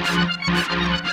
Música